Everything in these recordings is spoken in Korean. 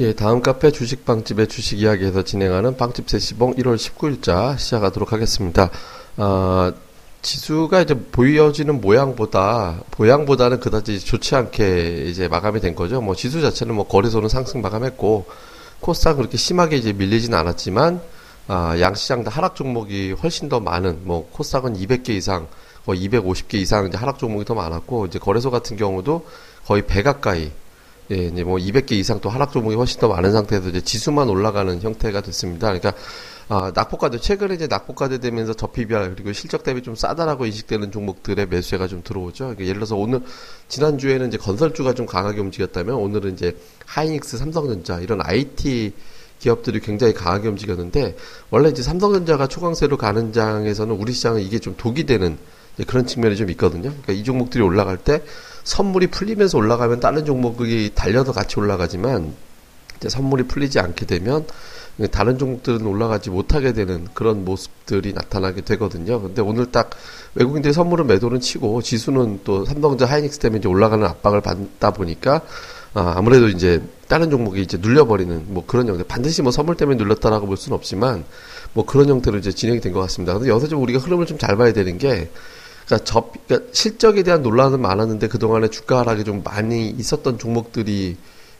예, 다음 카페 주식빵집의 주식 이야기에서 진행하는 빵집 세시봉 1월 19일자 시작하도록 하겠습니다. 아, 지수가 이제 보여지는 모양보다 모양보다는 그다지 좋지 않게 이제 마감이 된 거죠. 뭐 지수 자체는 뭐 거래소는 상승 마감했고 코스닥 그렇게 심하게 이제 밀리지는 않았지만 아, 양시장 다 하락 종목이 훨씬 더 많은 뭐 코스닥은 200개 이상 거의 250개 이상 이제 하락 종목이 더 많았고 이제 거래소 같은 경우도 거의 배 가까이 예, 이제 뭐 200개 이상 또 하락 종목이 훨씬 더 많은 상태에서 이제 지수만 올라가는 형태가 됐습니다. 그러니까 아, 낙폭과대 최근에 이제 낙폭과대 되면서 저PBR 그리고 실적 대비 좀 싸다라고 인식되는 종목들의 매수세가 좀 들어오죠. 그러니까 예를 들어서 오늘 지난 주에는 이제 건설주가 좀 강하게 움직였다면 오늘은 이제 하이닉스, 삼성전자 이런 IT 기업들이 굉장히 강하게 움직였는데 원래 이제 삼성전자가 초강세로 가는 장에서는 우리 시장은 이게 좀 독이 되는 그런 측면이 좀 있거든요. 그러니까 이 종목들이 올라갈 때 선물이 풀리면서 올라가면 다른 종목이 달려서 같이 올라가지만 이제 선물이 풀리지 않게 되면 다른 종목들은 올라가지 못하게 되는 그런 모습들이 나타나게 되거든요. 근데 오늘 딱 외국인들이 선물은 매도는 치고 지수는 또 삼성전자 하이닉스 때문에 이제 올라가는 압박을 받다 보니까 아, 아무래도 이제 다른 종목이 이제 눌려버리는 뭐 그런 형태 반드시 뭐 선물 때문에 눌렸다라고 볼 수는 없지만 뭐 그런 형태로 이제 진행이 된 것 같습니다. 근데 여기서 좀 우리가 흐름을 좀 잘 봐야 되는 게 그러니까 접, 그러니까 실적에 대한 논란은 많았는데 그동안에 주가 하락이 좀 많이 있었던 종목들이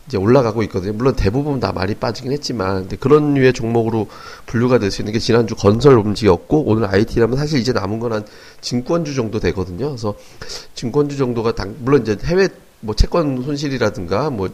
이제 올라가고 있거든요. 물론 대부분 다 많이 빠지긴 했지만 근데 그런 류의 종목으로 분류가 될 수 있는 게 지난주 건설 움직였고 오늘 IT라면 사실 이제 남은 건 한 증권주 정도 되거든요. 그래서 증권주 정도가 당, 물론 이제 해외 뭐 채권 손실이라든가 뭐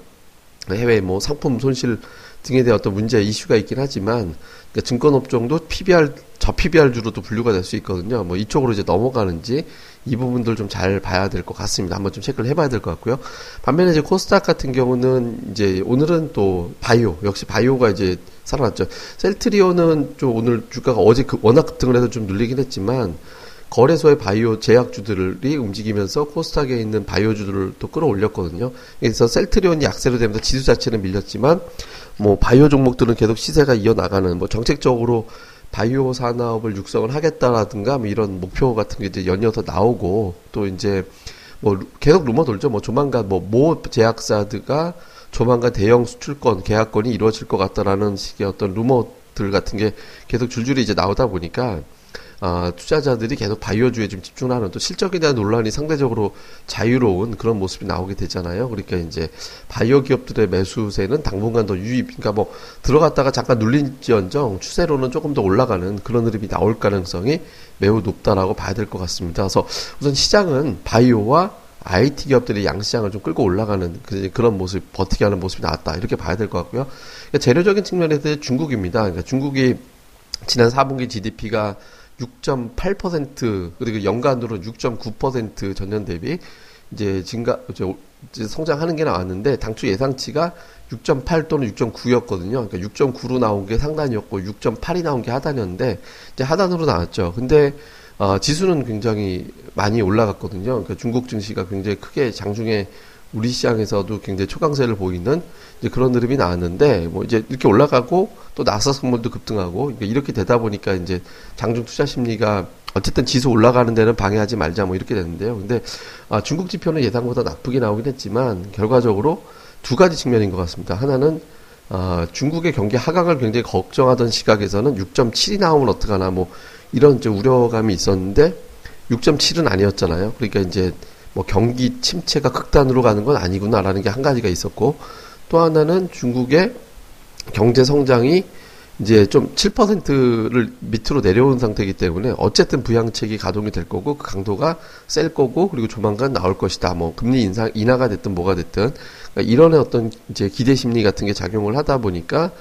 해외 뭐 상품 손실 등에 대한 어떤 문제 이슈가 있긴 하지만 그러니까 증권업종도 PBR 저 PBR주로도 분류가 될 수 있거든요. 뭐 이쪽으로 이제 넘어가는지 이 부분들 좀 잘 봐야 될 것 같습니다. 한번 좀 체크를 해봐야 될 것 같고요. 반면에 이제 코스닥 같은 경우는 이제 오늘은 또 바이오 역시 바이오가 이제 살아났죠. 셀트리온은 좀 오늘 주가가 어제 그 워낙 급등을 해서 좀 눌리긴 했지만 거래소의 바이오 제약주들이 움직이면서 코스닥에 있는 바이오주들을 또 끌어올렸거든요. 그래서 셀트리온이 약세로 되면서 지수 자체는 밀렸지만 뭐 바이오 종목들은 계속 시세가 이어나가는 뭐 정책적으로 바이오 산업을 육성을 하겠다라든가 뭐 이런 목표 같은 게 이제 연이어서 나오고 또 이제 뭐 계속 루머 돌죠. 뭐 조만간 뭐 모 제약사드가 조만간 대형 수출권 계약권이 이루어질 것 같다라는 식의 어떤 루머들 같은 게 계속 줄줄이 이제 나오다 보니까 어, 투자자들이 계속 바이오주에 좀 집중하는 또 실적에 대한 논란이 상대적으로 자유로운 그런 모습이 나오게 되잖아요. 그러니까 이제 바이오 기업들의 매수세는 당분간 더 유입, 그러니까 뭐 들어갔다가 잠깐 눌린지언정 추세로는 조금 더 올라가는 그런 흐름이 나올 가능성이 매우 높다라고 봐야 될 것 같습니다. 그래서 우선 시장은 바이오와 IT 기업들이 양시장을 좀 끌고 올라가는 그런 모습, 버티게 하는 모습이 나왔다. 이렇게 봐야 될 것 같고요. 그러니까 재료적인 측면에서 중국입니다. 그러니까 중국이 지난 4분기 GDP가 6.8% 그리고 연간으로 6.9% 전년 대비 이제 증가 이제 성장하는 게 나왔는데 당초 예상치가 6.8 또는 6.9였거든요. 그러니까 6.9로 나온 게 상단이었고 6.8이 나온 게 하단이었는데 이제 하단으로 나왔죠. 근데 어, 지수는 굉장히 많이 올라갔거든요. 그러니까 중국 증시가 굉장히 크게 장중에 우리 시장에서도 굉장히 초강세를 보이는 이제 그런 흐름이 나왔는데 뭐 이제 이렇게 올라가고 또 나사 선물도 급등하고 그러니까 이렇게 되다 보니까 이제 장중 투자 심리가 어쨌든 지수 올라가는 데는 방해하지 말자 뭐 이렇게 됐는데요. 근데 아, 중국 지표는 예상보다 나쁘게 나오긴 했지만 결과적으로 두 가지 측면인 것 같습니다. 하나는 아, 중국의 경기 하강을 굉장히 걱정하던 시각에서는 6.7이 나오면 어떡하나 뭐 이런 이제 우려감이 있었는데 6.7은 아니었잖아요. 그러니까 이제 뭐 경기 침체가 극단으로 가는 건 아니구나라는 게 한 가지가 있었고 또 하나는 중국의 경제 성장이 이제 좀 7%를 밑으로 내려온 상태이기 때문에 어쨌든 부양책이 가동이 될 거고 그 강도가 셀 거고 그리고 조만간 나올 것이다. 뭐 금리 인상 인하가 됐든 뭐가 됐든 그러니까 이런 어떤 이제 기대 심리 같은 게 작용을 하다 보니까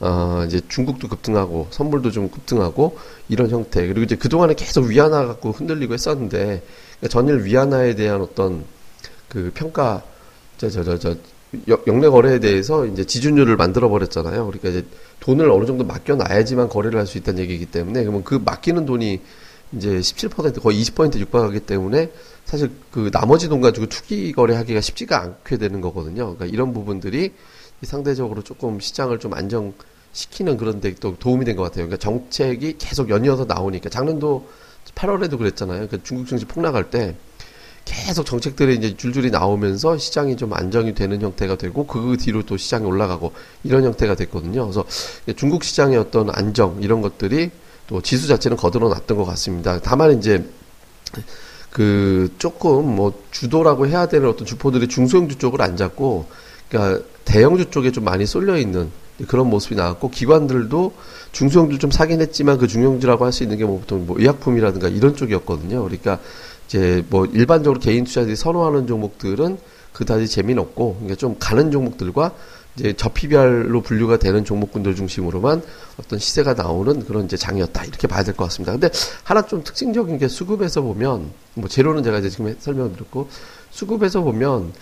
어 이제 중국도 급등하고 선물도 좀 급등하고 이런 형태 그리고 이제 그 동안에 계속 위안화 갖고 흔들리고 했었는데 그러니까 전일 위안화에 대한 어떤 그 평가 저 저 저저 영내 거래에 대해서 이제 지준율을 만들어 버렸잖아요. 그러니까 이제 돈을 어느 정도 맡겨 놔야지만 거래를 할 수 있다는 얘기이기 때문에 그러면 그 맡기는 돈이 이제 17% 거의 20% 육박하기 때문에 사실 그 나머지 돈 가지고 투기 거래하기가 쉽지가 않게 되는 거거든요. 그러니까 이런 부분들이 상대적으로 조금 시장을 좀 안정시키는 그런 데 또 도움이 된 것 같아요. 그러니까 정책이 계속 연이어서 나오니까 작년도 8월에도 그랬잖아요. 그러니까 중국 증시 폭락할 때 계속 정책들이 이제 줄줄이 나오면서 시장이 좀 안정이 되는 형태가 되고 그 뒤로 또 시장이 올라가고 이런 형태가 됐거든요. 그래서 중국 시장의 어떤 안정 이런 것들이 또 지수 자체는 거들어 놨던 것 같습니다. 다만 이제 그 조금 뭐 주도라고 해야 되는 어떤 주포들이 중소형주 쪽을 안 잡고 그러니까 대형주 쪽에 좀 많이 쏠려 있는 그런 모습이 나왔고 기관들도 중소형주 좀 사긴 했지만 그 중형주라고 할 수 있는 게 뭐 보통 뭐 의약품이라든가 이런 쪽이었거든요. 그러니까 이제 뭐 일반적으로 개인 투자들이 선호하는 종목들은 그다지 재미는 없고 그러니까 좀 가는 종목들과 이제 저피별로 분류가 되는 종목군들 중심으로만 어떤 시세가 나오는 그런 이제 장이었다 이렇게 봐야 될 것 같습니다. 근데 하나 좀 특징적인 게 수급에서 보면 뭐 재료는 제가 이제 지금 설명드렸고 수급에서 보면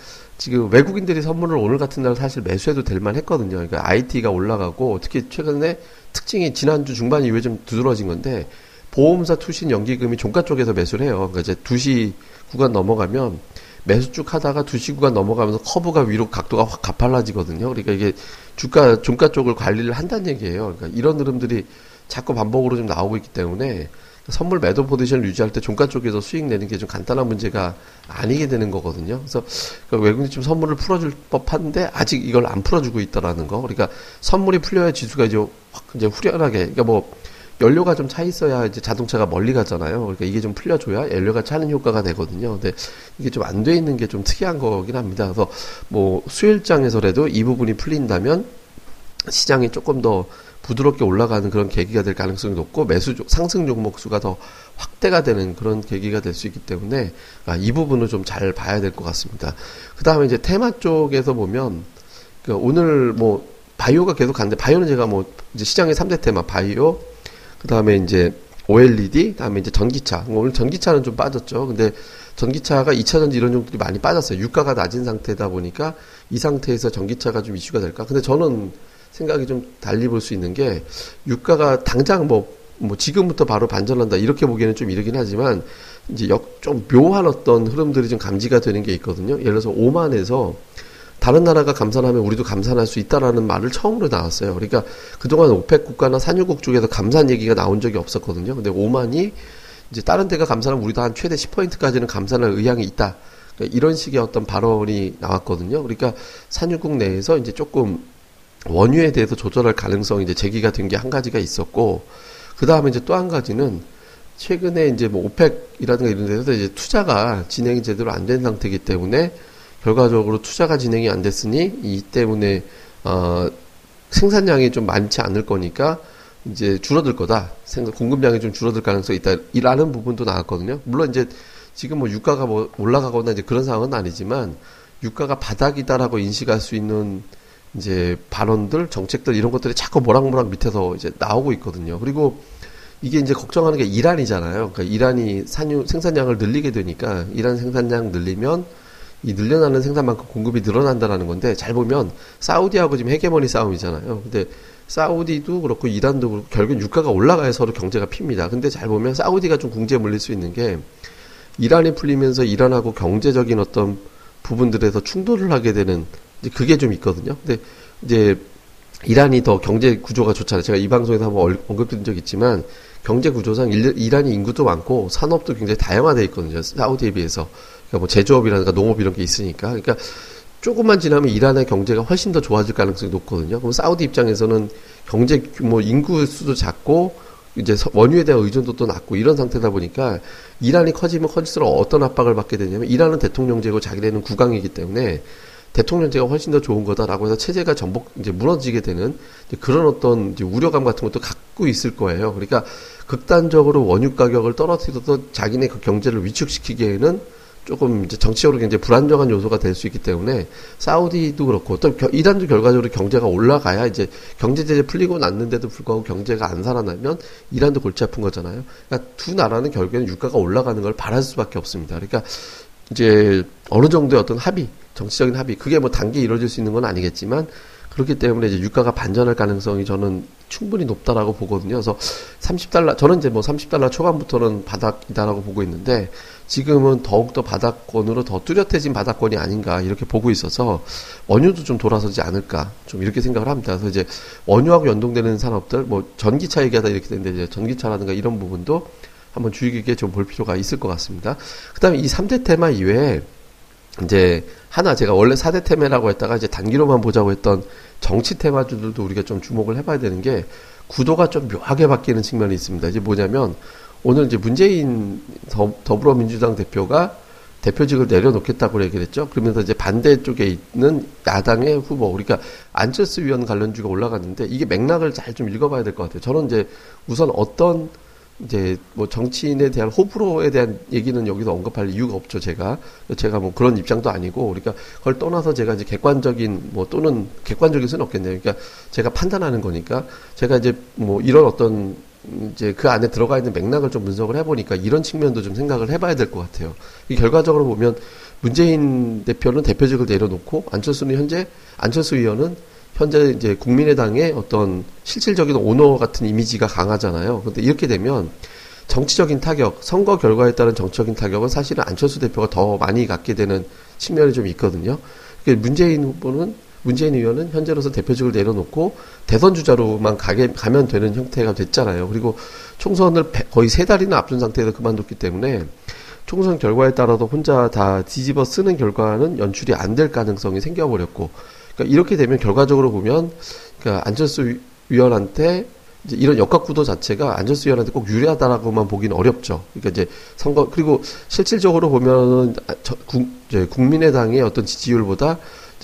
지금 외국인들이 선물을 오늘 같은 날 사실 매수해도 될 만했거든요. 그러니까 IT가 올라가고 특히 최근에 특징이 지난주 중반 이후에 좀 두드러진 건데 보험사 투신 연기금이 종가 쪽에서 매수를 해요. 그러니까 이제 2시 구간 넘어가면 매수 쭉 하다가 2시 구간 넘어가면서 커브가 위로 각도가 확 가팔라지거든요. 그러니까 이게 주가, 종가 쪽을 관리를 한다는 얘기예요. 그러니까 이런 흐름들이 자꾸 반복으로 좀 나오고 있기 때문에 선물 매도 포지션을 유지할 때 종가 쪽에서 수익 내는 게 좀 간단한 문제가 아니게 되는 거거든요. 그래서 그러니까 외국인이 좀 선물을 풀어줄 법한데 아직 이걸 안 풀어주고 있다라는 거. 그러니까 선물이 풀려야 지수가 이제 확 이제 후련하게, 그러니까 뭐 연료가 좀 차 있어야 이제 자동차가 멀리 가잖아요. 그러니까 이게 좀 풀려줘야 연료가 차는 효과가 되거든요. 근데 이게 좀 안 돼 있는 게 좀 특이한 거긴 합니다. 그래서 뭐 수요일장에서라도 이 부분이 풀린다면 시장이 조금 더 부드럽게 올라가는 그런 계기가 될 가능성이 높고 매수 상승 종목 수가 더 확대가 되는 그런 계기가 될 수 있기 때문에 아, 이 부분을 좀 잘 봐야 될 것 같습니다. 그 다음에 이제 테마 쪽에서 보면 그 오늘 뭐 바이오가 계속 가는데 바이오는 제가 뭐 이제 시장의 3대 테마 바이오 그 다음에 이제 OLED, 다음에 이제 전기차. 오늘 전기차는 좀 빠졌죠. 근데 전기차가 2차전지 이런 종들이 많이 빠졌어요. 유가가 낮은 상태다 보니까 이 상태에서 전기차가 좀 이슈가 될까? 근데 저는 생각이 좀 달리 볼 수 있는 게 유가가 당장 뭐, 뭐 지금부터 바로 반전한다 이렇게 보기에는 좀 이르긴 하지만 이제 역, 좀 묘한 어떤 흐름들이 좀 감지가 되는 게 있거든요. 예를 들어서 오만에서 다른 나라가 감산하면 우리도 감산할 수 있다라는 말을 처음으로 나왔어요. 그러니까 그동안 오펙 국가나 산유국 쪽에서 감산 얘기가 나온 적이 없었거든요. 근데 오만이 이제 다른 데가 감산하면 우리도 한 최대 10포인트까지는 감산할 의향이 있다. 그러니까 이런 식의 어떤 발언이 나왔거든요. 그러니까 산유국 내에서 이제 조금 원유에 대해서 조절할 가능성이 이제 제기가 된 게 한 가지가 있었고, 그 다음에 이제 또 한 가지는 최근에 이제 뭐 오펙이라든가 이런 데서 이제 투자가 진행이 제대로 안 된 상태이기 때문에 결과적으로 투자가 진행이 안 됐으니 이 때문에 어, 생산량이 좀 많지 않을 거니까 이제 줄어들 거다. 생각 공급량이 좀 줄어들 가능성이 있다. 이라는 부분도 나왔거든요. 물론 이제 지금 뭐 유가가 뭐 올라가거나 이제 그런 상황은 아니지만 유가가 바닥이다라고 인식할 수 있는 이제 발언들, 정책들 이런 것들이 자꾸 모락모락 밑에서 이제 나오고 있거든요. 그리고 이게 이제 걱정하는 게 이란이잖아요. 그러니까 이란이 산유 생산량을 늘리게 되니까 이란 생산량 늘리면 이 늘려나는 생산만큼 공급이 늘어난다라는 건데 잘 보면 사우디하고 지금 헤게모니 싸움이잖아요. 근데 사우디도 그렇고 이란도 그렇고 결국 유가가 올라가야 서로 경제가 핍니다. 근데 잘 보면 사우디가 좀 궁지에 물릴 수 있는 게 이란이 풀리면서 이란하고 경제적인 어떤 부분들에서 충돌을 하게 되는 그게 좀 있거든요. 근데 이제 이란이 더 경제 구조가 좋잖아요. 제가 이 방송에서 한번 언급드린 적 있지만 경제 구조상 이란이 인구도 많고 산업도 굉장히 다양화되어 있거든요. 사우디에 비해서. 그러니까 뭐 제조업이라든가 농업 이런 게 있으니까. 그러니까 조금만 지나면 이란의 경제가 훨씬 더 좋아질 가능성이 높거든요. 그럼 사우디 입장에서는 경제 뭐 인구 수도 작고 이제 원유에 대한 의존도도 낮고 이런 상태다 보니까 이란이 커지면 커질수록 어떤 압박을 받게 되냐면 이란은 대통령제고 자기네는 국왕이기 때문에 대통령제가 훨씬 더 좋은 거다라고 해서 체제가 전복 이제 무너지게 되는 그런 어떤 우려감 같은 것도 갖고 있을 거예요. 그러니까 극단적으로 원유 가격을 떨어뜨려서 자기네 그 경제를 위축시키기에는 조금 이제 정치적으로 굉장히 불안정한 요소가 될 수 있기 때문에 사우디도 그렇고 또 이란도 결과적으로 경제가 올라가야 이제 경제 제재 풀리고 났는데도 불구하고 경제가 안 살아나면 이란도 골치 아픈 거잖아요. 그러니까 두 나라는 결국에는 유가가 올라가는 걸 바랄 수밖에 없습니다. 그러니까 이제 어느 정도의 어떤 합의 정치적인 합의 그게 뭐 단기에 이루어질 수 있는 건 아니겠지만 그렇기 때문에 이제 유가가 반전할 가능성이 저는 충분히 높다라고 보거든요. 그래서 30달러 저는 이제 뭐 30달러 초반부터는 바닥이다라고 보고 있는데 지금은 더욱더 바닥권으로 더 뚜렷해진 바닥권이 아닌가 이렇게 보고 있어서 원유도 좀 돌아서지 않을까 좀 이렇게 생각을 합니다. 그래서 이제 원유하고 연동되는 산업들 뭐 전기차 얘기하다 이렇게 되는데 이제 전기차라든가 이런 부분도 한번 주의 깊게 좀 볼 필요가 있을 것 같습니다. 그다음에 이 3대 테마 이외에 이제 하나 제가 원래 4대 테마라고 했다가 이제 단기로만 보자고 했던 정치 테마주들도 우리가 좀 주목을 해봐야 되는 게 구도가 좀 묘하게 바뀌는 측면이 있습니다. 이제 뭐냐면 오늘 이제 문재인 더, 더불어민주당 대표가 대표직을 내려놓겠다고 얘기를 했죠. 그러면서 이제 반대쪽에 있는 야당의 후보, 그러니까 안철수 위원 관련주가 올라갔는데 이게 맥락을 잘 좀 읽어봐야 될 것 같아요. 저는 이제 우선 어떤 이제 뭐 정치인에 대한 호불호에 대한 얘기는 여기서 언급할 이유가 없죠 제가. 제가 뭐 그런 입장도 아니고 그러니까 그걸 떠나서 제가 이제 객관적인 뭐 또는 객관적일 수는 없겠네요. 그러니까 제가 판단하는 거니까. 제가 이제 뭐 이런 어떤 이제 그 안에 들어가 있는 맥락을 좀 분석을 해보니까 이런 측면도 좀 생각을 해봐야 될 것 같아요. 이 결과적으로 보면 문재인 대표는 대표직을 내려놓고 안철수는 현재 안철수 의원은 현재 이제 국민의당의 어떤 실질적인 오너 같은 이미지가 강하잖아요. 근데 이렇게 되면 정치적인 타격, 선거 결과에 따른 정치적인 타격은 사실은 안철수 대표가 더 많이 갖게 되는 측면이 좀 있거든요. 문재인 후보는 문재인 의원은 현재로서 대표직을 내려놓고 대선 주자로만 가게 가면 되는 형태가 됐잖아요. 그리고 총선을 거의 세 달이나 앞둔 상태에서 그만뒀기 때문에 총선 결과에 따라서 혼자 다 뒤집어 쓰는 결과는 연출이 안 될 가능성이 생겨버렸고 그러니까 이렇게 되면 결과적으로 보면 그러니까 안철수 위원한테 이제 이런 역학 구도 자체가 안철수 위원한테 꼭 유리하다라고만 보기는 어렵죠. 그러니까 이제 선거 그리고 실질적으로 보면은 아, 저, 국, 이제 국민의당의 어떤 지지율보다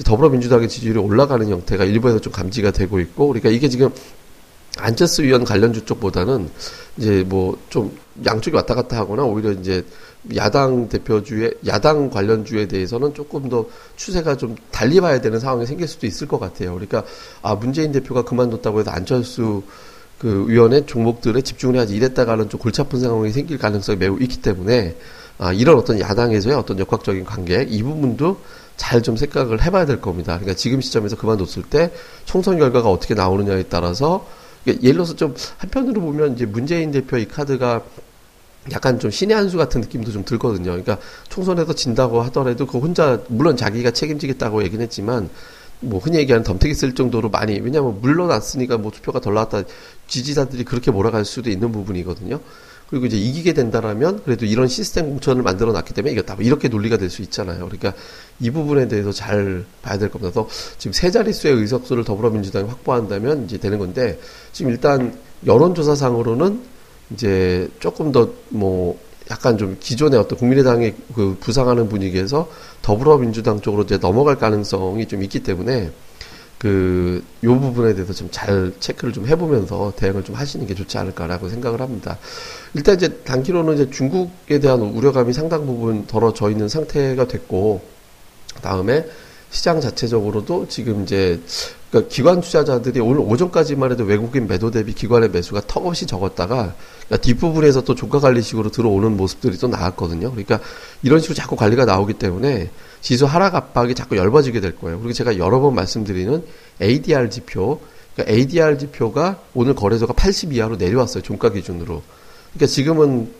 더불어민주당의 지지율이 올라가는 형태가 일부에서 좀 감지가 되고 있고 그러니까 이게 지금 안철수 위원 관련주 쪽보다는 이제 뭐 좀 양쪽이 왔다 갔다 하거나 오히려 이제 야당 대표주의 야당 관련주에 대해서는 조금 더 추세가 좀 달리 봐야 되는 상황이 생길 수도 있을 것 같아요. 그러니까 아 문재인 대표가 그만뒀다고 해서 안철수 그 위원회 종목들에 집중을 해야지 이랬다가는 좀 골치 아픈 상황이 생길 가능성이 매우 있기 때문에 아 이런 어떤 야당에서의 어떤 역학적인 관계 이 부분도 잘 좀 생각을 해봐야 될 겁니다. 그러니까 지금 시점에서 그만뒀을 때 총선 결과가 어떻게 나오느냐에 따라서 그러니까 예를 들어서 좀 한편으로 보면 이제 문재인 대표 이 카드가 약간 좀 신의 한 수 같은 느낌도 좀 들거든요. 그러니까 총선에서 진다고 하더라도 그 혼자 물론 자기가 책임지겠다고 얘기는 했지만 뭐 흔히 얘기하는 덤태기 쓸 정도로 많이 왜냐하면 물러났으니까 뭐 투표가 덜 나왔다 지지자들이 그렇게 몰아갈 수도 있는 부분이거든요. 그리고 이제 이기게 된다라면 그래도 이런 시스템 공천을 만들어 놨기 때문에 이겼다. 뭐 이렇게 논리가 될 수 있잖아요. 그러니까 이 부분에 대해서 잘 봐야 될 겁니다. 그래서 지금 세 자릿수의 의석수를 더불어민주당이 확보한다면 이제 되는 건데 지금 일단 여론조사상으로는 이제 조금 더 뭐 약간 좀 기존의 어떤 국민의당의 그 부상하는 분위기에서 더불어민주당 쪽으로 이제 넘어갈 가능성이 좀 있기 때문에 그 요 부분에 대해서 좀 잘 체크를 좀 해보면서 대응을 좀 하시는 게 좋지 않을까라고 생각을 합니다. 일단 이제 단기로는 이제 중국에 대한 우려감이 상당 부분 덜어져 있는 상태가 됐고 다음에 시장 자체적으로도 지금 이제 그러니까 기관 투자자들이 오늘 오전까지만 해도 외국인 매도 대비 기관의 매수가 턱없이 적었다가 그러니까 뒷부분에서 또 조가 관리식으로 들어오는 모습들이 또 나왔거든요. 그러니까 이런 식으로 자꾸 관리가 나오기 때문에 지수 하락 압박이 자꾸 얇아지게 될 거예요. 그리고 제가 여러 번 말씀드리는 ADR 지표, 그러니까 ADR 지표가 오늘 거래소가 80 이하로 내려왔어요. 종가 기준으로. 그러니까 지금은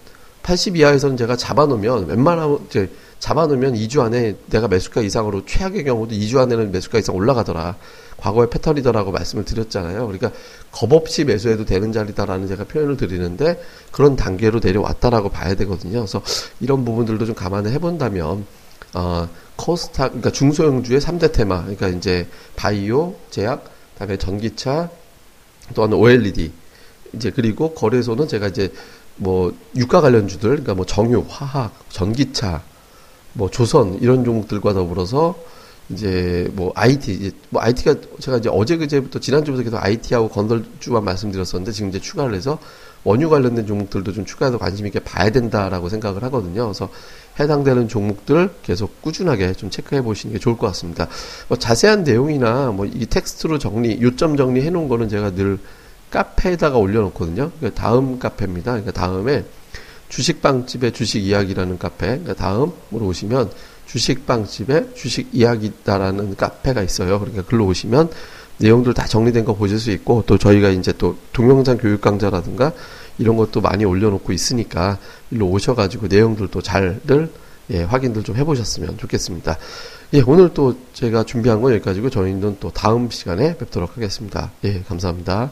80 이하에서는 제가 잡아놓으면 웬만하면 이제 잡아놓으면 2주 안에 내가 매수가 이상으로 최악의 경우도 2주 안에는 매수가 이상 올라가더라. 과거의 패턴이더라고 말씀을 드렸잖아요. 그러니까 겁 없이 매수해도 되는 자리다라는 제가 표현을 드리는데 그런 단계로 내려왔다라고 봐야 되거든요. 그래서 이런 부분들도 좀 감안을 해본다면 어, 코스타 그러니까 중소형주의 3대 테마 그러니까 이제 바이오, 제약, 그다음에 전기차, 또한 OLED 이제 그리고 거래소는 제가 이제 뭐 유가 관련주들 그러니까 뭐 정유, 화학, 전기차 뭐 조선 이런 종목들과 더불어서 이제 뭐 IT 이제 뭐 IT가 제가 이제 어제 그제부터 지난주부터 계속 IT하고 건설주만 말씀드렸었는데 지금 이제 추가를 해서 원유 관련된 종목들도 좀 추가해서 관심 있게 봐야 된다라고 생각을 하거든요. 그래서 해당되는 종목들 계속 꾸준하게 좀 체크해 보시는 게 좋을 것 같습니다. 뭐 자세한 내용이나 뭐 이 텍스트로 정리, 요점 정리해 놓은 거는 제가 늘 카페에다가 올려놓거든요. 그러니까 다음 카페입니다. 그러니까 다음에 주식빵집의 주식 이야기라는 카페, 그러니까 다음으로 오시면 주식빵집에 주식 이야기다라는 카페가 있어요. 그러니까 글로 오시면 내용들 다 정리된 거 보실 수 있고 또 저희가 이제 또 동영상 교육 강좌라든가 이런 것도 많이 올려놓고 있으니까 일로 오셔가지고 내용들도 잘들 예, 확인들 좀 해보셨으면 좋겠습니다. 예, 오늘 또 제가 준비한 건 여기까지고 저희는 또 다음 시간에 뵙도록 하겠습니다. 예, 감사합니다.